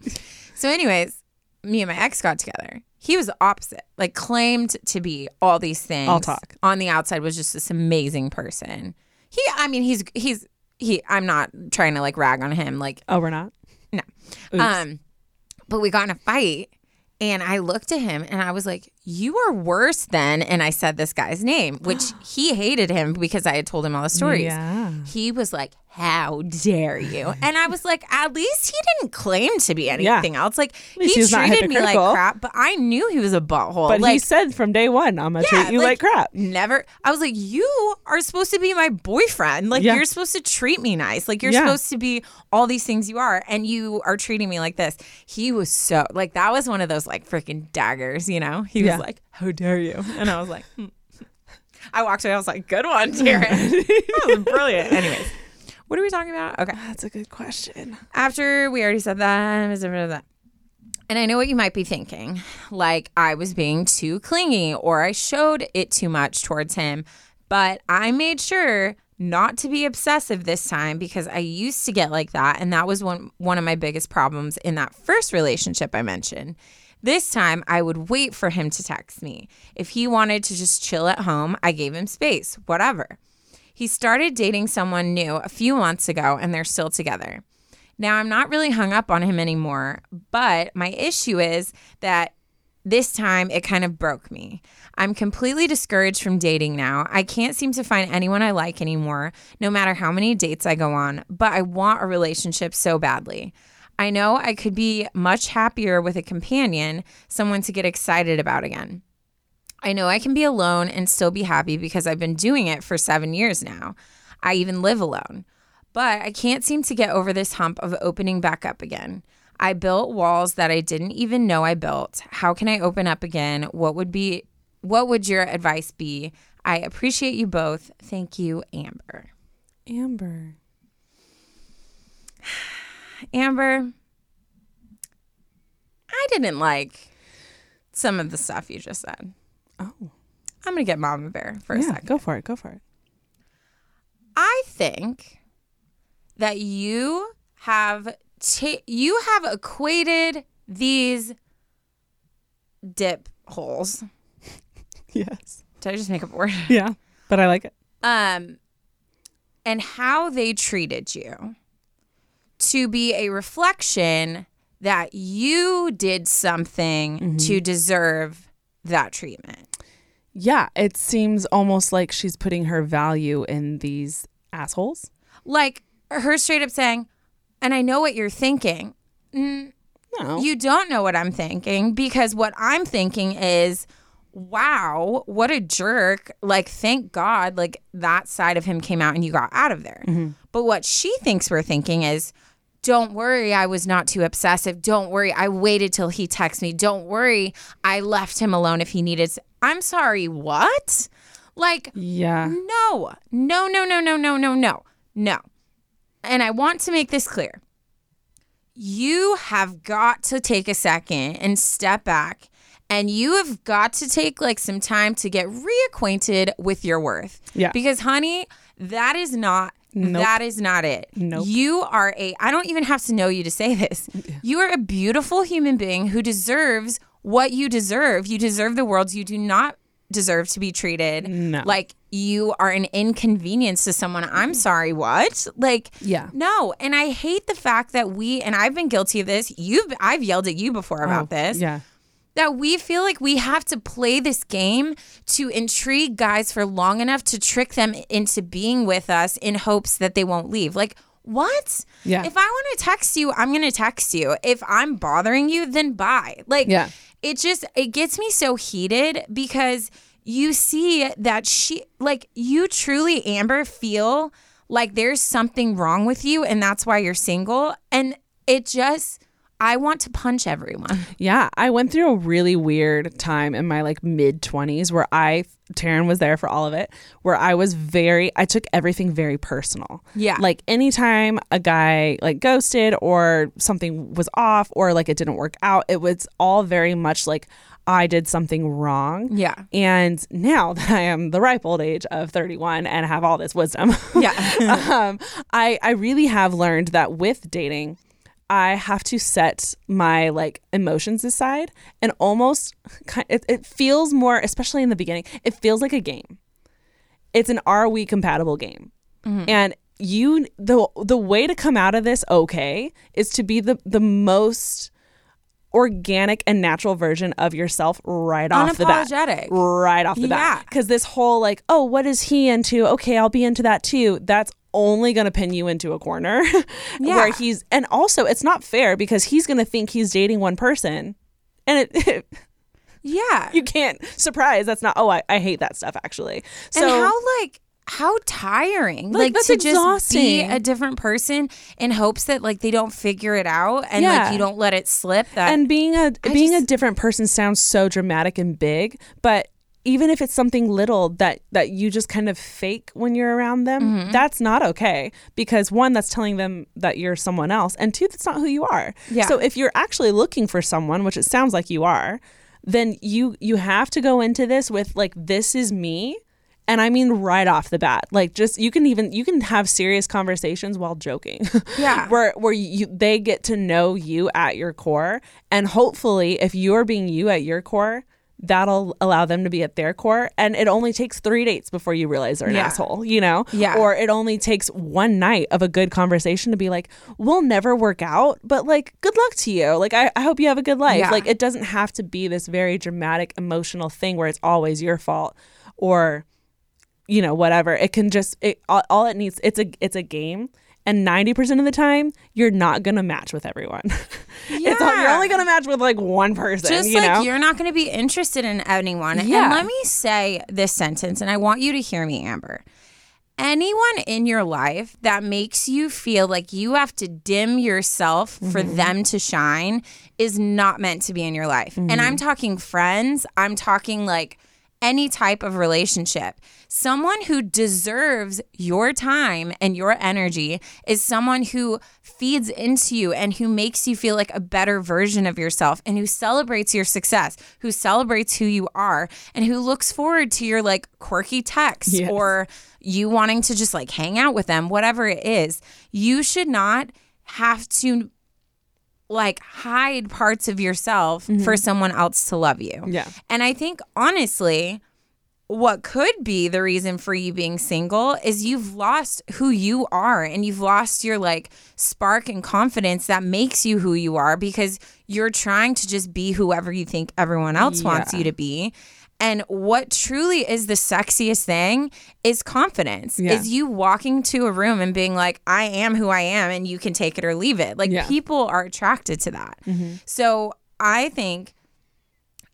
So, anyways, me and my ex got together. He was opposite, like claimed to be all these things. All talk. On the outside was just this amazing person. He, I mean, he's, he's, he, I'm not trying to like rag on him. Like, oh, we're not? no. Oops. Um, but we got in a fight and I looked at him and I was like, You are worse than and I said this guy's name, which he hated him because I had told him all the stories. Yeah. He was like, How dare you? And I was like, At least he didn't claim to be Yeah. anything else. Like he he was not treated me like crap, but I knew he was a butthole. But like he said from day one, I'm gonna treat you like, crap. Never. I was like, you are supposed to be my boyfriend. Like, Yeah. you're supposed to treat me nice. Like, you're Yeah. supposed to be all these things you are, and you are treating me like this. He was so like that was one of those like freaking daggers. You know, he Yeah. was like, "How dare you?" And I was like, hmm. I walked away. I was like, "Good one, Taryn. that was brilliant." Anyways, what are we talking about? Okay. Ah, that's a good question. After we already said that, and I know what you might be thinking, like I was being too clingy or I showed it too much towards him, but I made sure not to be obsessive this time because I used to get like that and that was one one of my biggest problems in that first relationship I mentioned. This time I would wait for him to text me. If he wanted to just chill at home, I gave him space, whatever. He started dating someone new a few months ago and they're still together. Now, I'm not really hung up on him anymore, but my issue is that this time it kind of broke me. I'm completely discouraged from dating now. I can't seem to find anyone I like anymore, no matter how many dates I go on, but I want a relationship so badly. I know I could be much happier with a companion, someone to get excited about again. I know I can be alone and still be happy because I've been doing it for seven years now. I even live alone. But I can't seem to get over this hump of opening back up again. I built walls that I didn't even know I built. How can I open up again? What would be what would your advice be? I appreciate you both. Thank you, Amber. Amber. Amber, I didn't like some of the stuff you just said. Oh. I'm gonna get Mama Bear for a yeah, second. go for it. Go for it. I think that you have ta- you have equated these dip holes. Yes. Did I just make up a word? Yeah. But I like it. Um, and how they treated you to be a reflection that you did something to deserve that treatment. Yeah. It seems almost like she's putting her value in these assholes. Like her straight up saying, and I know what you're thinking. Mm, No. You don't know what I'm thinking because what I'm thinking is, wow, what a jerk. Like, thank God, like that side of him came out and you got out of there. But what she thinks we're thinking is, don't worry, I was not too obsessive. Don't worry, I waited till he texted me. Don't worry, I left him alone if he needed. I'm sorry, what? Like, yeah. no, no, no, no, no, no, no, no, no. And I want to make this clear. You have got to take a second and step back, and you have got to take like some time to get reacquainted with your worth. Yeah. Because, honey, that is not. Nope. That is not it. Nope. You are a, I don't even have to know you to say this. You are a beautiful human being who deserves what you deserve. You deserve the world. You do not deserve to be treated No. like you are an inconvenience to someone. I'm mm-hmm. sorry, what? Like, Yeah. no. And I hate the fact that we, and I've been guilty of this. You've, I've yelled at you before oh, about this. Oh, Yeah. That we feel like we have to play this game to intrigue guys for long enough to trick them into being with us in hopes that they won't leave. Like, what? Yeah. If I want to text you, I'm going to text you. If I'm bothering you, then bye. Like, Yeah. it just it gets me so heated because you see that she like you truly Amber feel like there's something wrong with you and that's why you're single and it just I want to punch everyone. Yeah, I went through a really weird time in my like mid 20s where I Taryn was there for all of it, where I was very I took everything very personal. Yeah. Like anytime a guy like ghosted or something was off or like it didn't work out, it was all very much like I did something wrong. Yeah. And now that I am the ripe old age of 31 and have all this wisdom, Yeah. um, I I really have learned that with dating, I have to set my like emotions aside and almost it, it feels more, especially in the beginning, it feels like a game. It's an are we compatible game, mm-hmm. and you the the way to come out of this okay is to be the the most organic and natural version of yourself right off the bat. Right off the Yeah. bat because this whole like oh what is he into? Okay i'll be into that too. That's only going to pin you into a corner Yeah. where he's and also it's not fair because he's going to think he's dating one person and it Yeah. you can't surprise that's not oh I, I hate that stuff actually so and how like how tiring Like, like, that's to just be a different person in hopes that like they don't figure it out and Yeah. like you don't let it slip that and being a I being a different person sounds so dramatic and big but even if it's something little that that you just kind of fake when you're around them Mm-hmm. that's not okay because one that's telling them that you're someone else and two that's not who you are Yeah. so if you're actually looking for someone which it sounds like you are then you you have to go into this with like this is me and I mean right off the bat. Like just you can even you can have serious conversations while joking. Yeah. where where you they get to know you at your core and hopefully if you're being you at your core, that'll allow them to be at their core and it only takes 3 dates before you realize they're an Yeah. asshole, you know? Yeah. Or it only takes one night of a good conversation to be like, "We'll never work out, but like good luck to you. Like I, I hope you have a good life." Yeah. Like it doesn't have to be this very dramatic emotional thing where it's always your fault or you know whatever it can just it all, all it needs it's a it's a game and 90% of the time you're not gonna match with everyone it's all, you're only gonna match with like one person just you like know you're not going to be interested in anyone. Yeah. And let me say this sentence, and I want you to hear me, Amber. Anyone in your life that makes you feel like you have to dim yourself for Mm-hmm. them to shine is not meant to be in your life. And I'm Mm-hmm. talking friends, I'm talking like any type of relationship. Someone who deserves your time and your energy is someone who feeds into you and who makes you feel like a better version of yourself and who celebrates your success, who celebrates who you are, and who looks forward to your like quirky texts Yes. or you wanting to just like hang out with them, whatever it is. You should not have to like hide parts of yourself mm-hmm. for someone else to love you. Yeah. And I think honestly, what could be the reason for you being single is you've lost who you are and you've lost your like spark and confidence that makes you who you are because you're trying to just be whoever you think everyone else wants you to be. And what truly is the sexiest thing is confidence. Yeah. Is you walking to a room and being like, I am who I am and you can take it or leave it. Like Yeah. people are attracted to that. Mm-hmm. So I think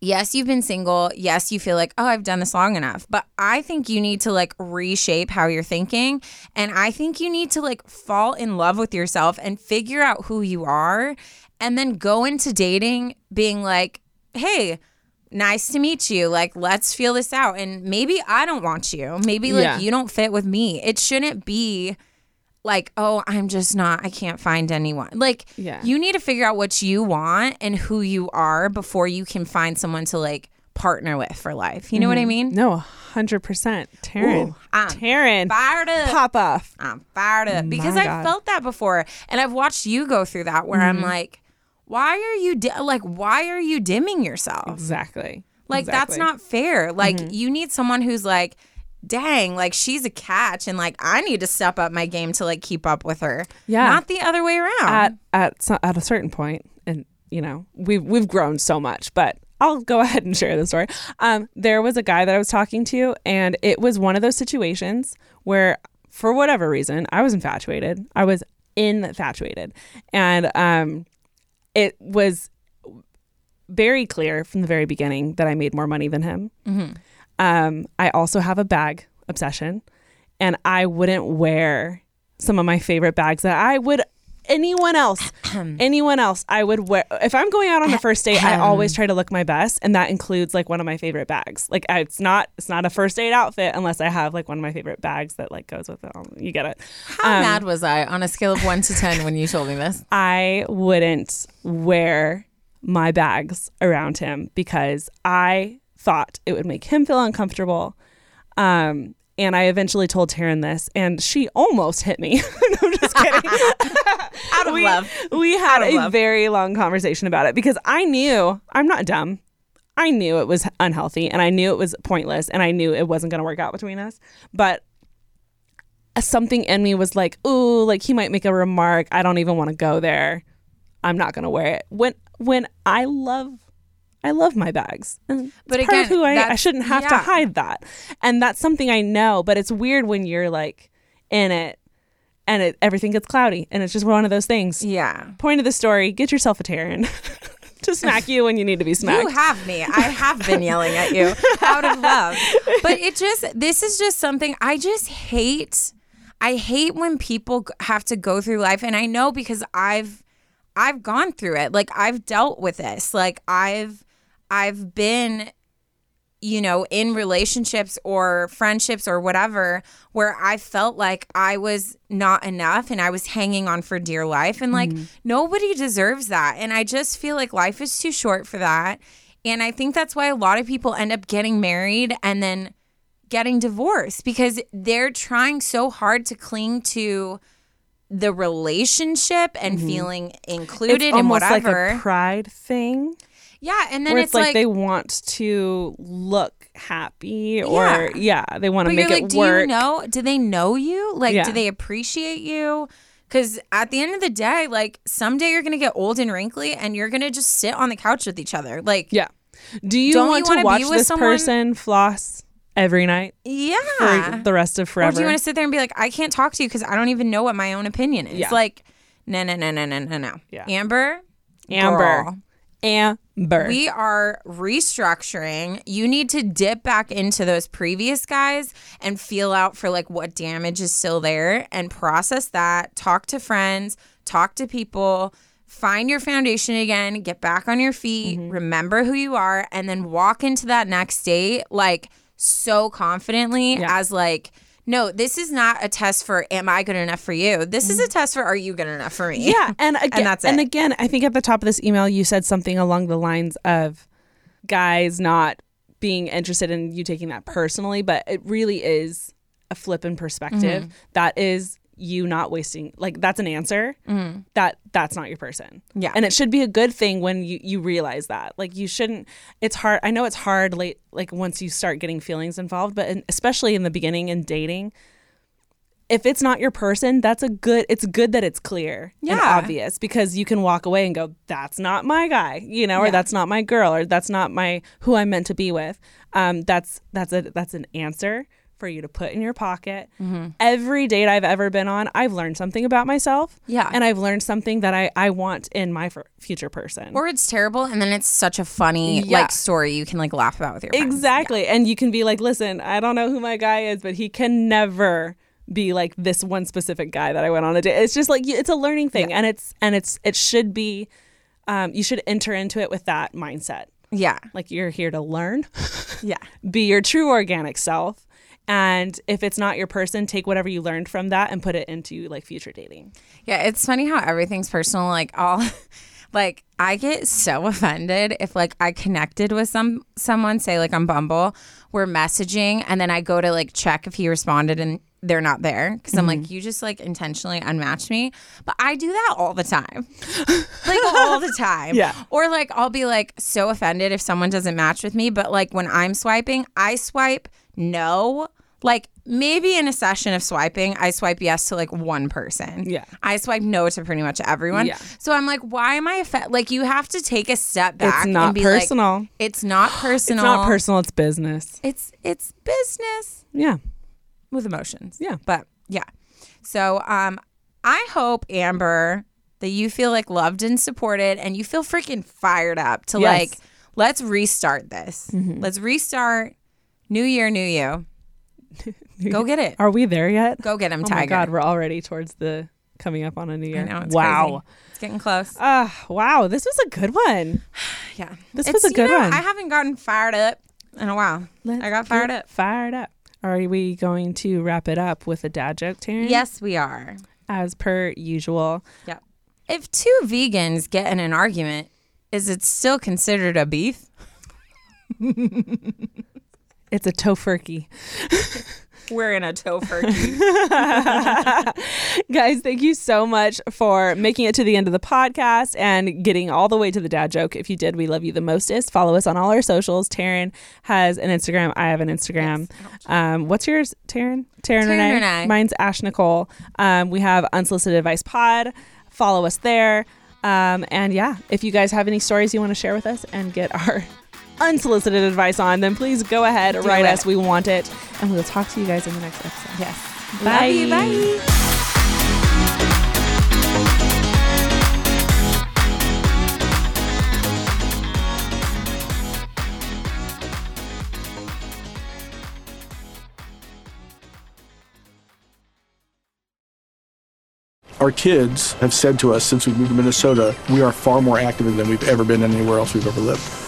yes, you've been single. Yes, you feel like, oh, I've done this long enough. But I think you need to like reshape how you're thinking. And I think you need to like fall in love with yourself and figure out who you are. And then go into dating being like, hey, nice to meet you. Like, let's feel this out. And maybe I don't want you. Maybe like Yeah. you don't fit with me. It shouldn't be like, oh, I'm just not, I can't find anyone. Like, Yeah. you need to figure out what you want and who you are before you can find someone to like partner with for life. You know what I mean? no 100% taryn Ooh, I'm taryn Fired up. pop off I'm fired up because I felt that before, and I've watched you go through that where Mm-hmm. I'm like, why are you di- like, why are you dimming yourself? exactly Like that's Exactly. Mm-hmm. not fair. Like you need someone who's like, dang, like she's a catch and like I need to step up my game to like keep up with her. Yeah. Not the other way around. at at at a certain point, and you know we've we've grown so much, but. I'll go ahead and share the story. Um, there was a guy that I was talking to, and it was one of those situations where, for whatever reason, I was infatuated. I was infatuated, and um, it was very clear from the very beginning that I made more money than him. Um, I also have a bag obsession, and I wouldn't wear some of my favorite bags that I would anyone else anyone else. I would wear if I'm going out on a first date I always try to look my best and that includes like one of my favorite bags. Like I, it's not it's not a first date outfit unless I have like one of my favorite bags that like goes with it. You get it. How mad was I on a scale of one to ten when you told me this? I wouldn't wear my bags around him because I thought it would make him feel uncomfortable. Um, and I eventually told Taryn this, and she almost hit me. no, I'm just kidding. Out of we, love. we had a love. very long conversation about it because I knew I'm not dumb. I knew it was unhealthy and I knew it was pointless and I knew it wasn't going to work out between us. But something in me was like, ooh, like he might make a remark. I don't even want to go there. I'm not going to wear it. When when I love I love my bags. And But it's of again, who I, I shouldn't have to hide that. And that's something I know, but it's weird when you're like in it and it, everything gets cloudy and it's just one of those things. Yeah. Point of the story, get yourself a Taryn to smack you when you need to be smacked. You have me. I have been yelling at you out of love. But it just, this is just something I just hate. I hate when people have to go through life. And I know because I've, I've gone through it. Like I've dealt with this. Like I've, I've been, you know, in relationships or friendships or whatever where I felt like I was not enough and I was hanging on for dear life. And like mm-hmm. nobody deserves that. And I just feel like life is too short for that. And I think that's why a lot of people end up getting married and then getting divorced because they're trying so hard to cling to the relationship and mm-hmm. feeling included it's almost whatever. like a pride thing. Yeah, and then it's, it's, like, like they want to look happy or yeah, they want to make you're it like, work. do you know? Do they know you? Like, Yeah. do they appreciate you? Because at the end of the day, like someday you're gonna get old and wrinkly, and you're gonna just sit on the couch with each other. Like, Yeah. Do you Don't you want wanna watch this someone- person floss every night yeah. for the rest of forever. Or do you want to sit there and be like, I can't talk to you because I don't even know what my own opinion is? Yeah. Like, no, no, no, no, no, no, no. Yeah. Amber, Amber. girl, Amber. We are restructuring. You need to dip back into those previous guys and feel out for like what damage is still there and process that. Talk to friends, talk to people, find your foundation again, get back on your feet, mm-hmm. remember who you are, and then walk into that next date like so confidently Yeah. as like, no, this is not a test for am I good enough for you? This is a test for are you good enough for me? Yeah, and again, that's it. and again, I think at the top of this email you said something along the lines of guys not being interested in you taking that personally, but it really is a flip in perspective. Mm-hmm. That is you not wasting like that's an answer. That that's not your person. Yeah. and it should be a good thing when you you realize that. Like you shouldn't. It's hard. I know it's hard late. Like once you start getting feelings involved, but in, especially in the beginning in dating if it's not your person, that's a good. It's good that it's clear and Yeah. obvious because you can walk away and go, "That's not my guy," you know, or Yeah. "That's not my girl," or "That's not my who I'm meant to be with." Um, that's that's a that's an answer for you to put in your pocket. Mm-hmm. Every date I've ever been on, I've learned something about myself. Yeah. and I've learned something that I I want in my f- future person. Or it's terrible, and then it's such a funny Yeah. like story you can like laugh about with your friends. Exactly. And you can be like, listen, I don't know who my guy is, but he can never be like this one specific guy that I went on a date. It's just like it's a learning thing and it's and it's it should be um you should enter into it with that mindset. Yeah, Like you're here to learn, yeah, be your true organic self. And if it's not your person, take whatever you learned from that and put it into like future dating. yeah. It's funny how everything's personal. Like all, like I get so offended if like I connected with some someone, say like on Bumble, we're messaging, and then I go to like check if he responded and they're not there because I'm Mm-hmm. like, you just like intentionally unmatched me. But I do that all the time, like all the time. Yeah. Or like I'll be like so offended if someone doesn't match with me, but like when I'm swiping, I swipe no like maybe in a session of swiping, I swipe yes to like one person. Yeah. I swipe no to pretty much everyone. Yeah. So I'm like, why am I affect? Like you have to take a step back. It's not and be like, personal. it's not personal. It's not personal, it's business. It's it's business Yeah. with emotions. Yeah. But yeah. So um I hope Amber that you feel like loved and supported and you feel freaking fired up to Yes. like let's restart this. Let's restart new year, new you. Go get it. Are we there yet? Go get him, Oh Tiger. my god, we're already towards the coming up on a new year. I know, it's wow. crazy. It's getting close. Ah, wow, this was a good one. yeah. this It's- was a you good know, one. I haven't gotten fired up in a while. Let's I got fired up. Fired up. Are we going to wrap it up with a dad joke, Taryn? Yes, we are. As per usual. Yep. If two vegans get in an argument, is it still considered a beef? It's a tofurkey. We're in a tofurkey. Guys, thank you so much for making it to the end of the podcast and getting all the way to the dad joke. If you did, we love you the mostest. Follow us on all our socials. Taryn has an Instagram. I have an Instagram. Um, what's yours, Taryn? Taryn, Taryn Renee. Renee. Mine's Ash Nicole. Um, we have Unsolicited Advice Pod. Follow us there. Um, and yeah, if you guys have any stories you want to share with us and get our unsolicited advice on, then please go ahead, write it. us. We want it. And we'll talk to you guys in the next episode. yes. Bye. Love you. Bye. Our kids have said to us since we moved to Minnesota, we are far more active than we've ever been anywhere else we've ever lived.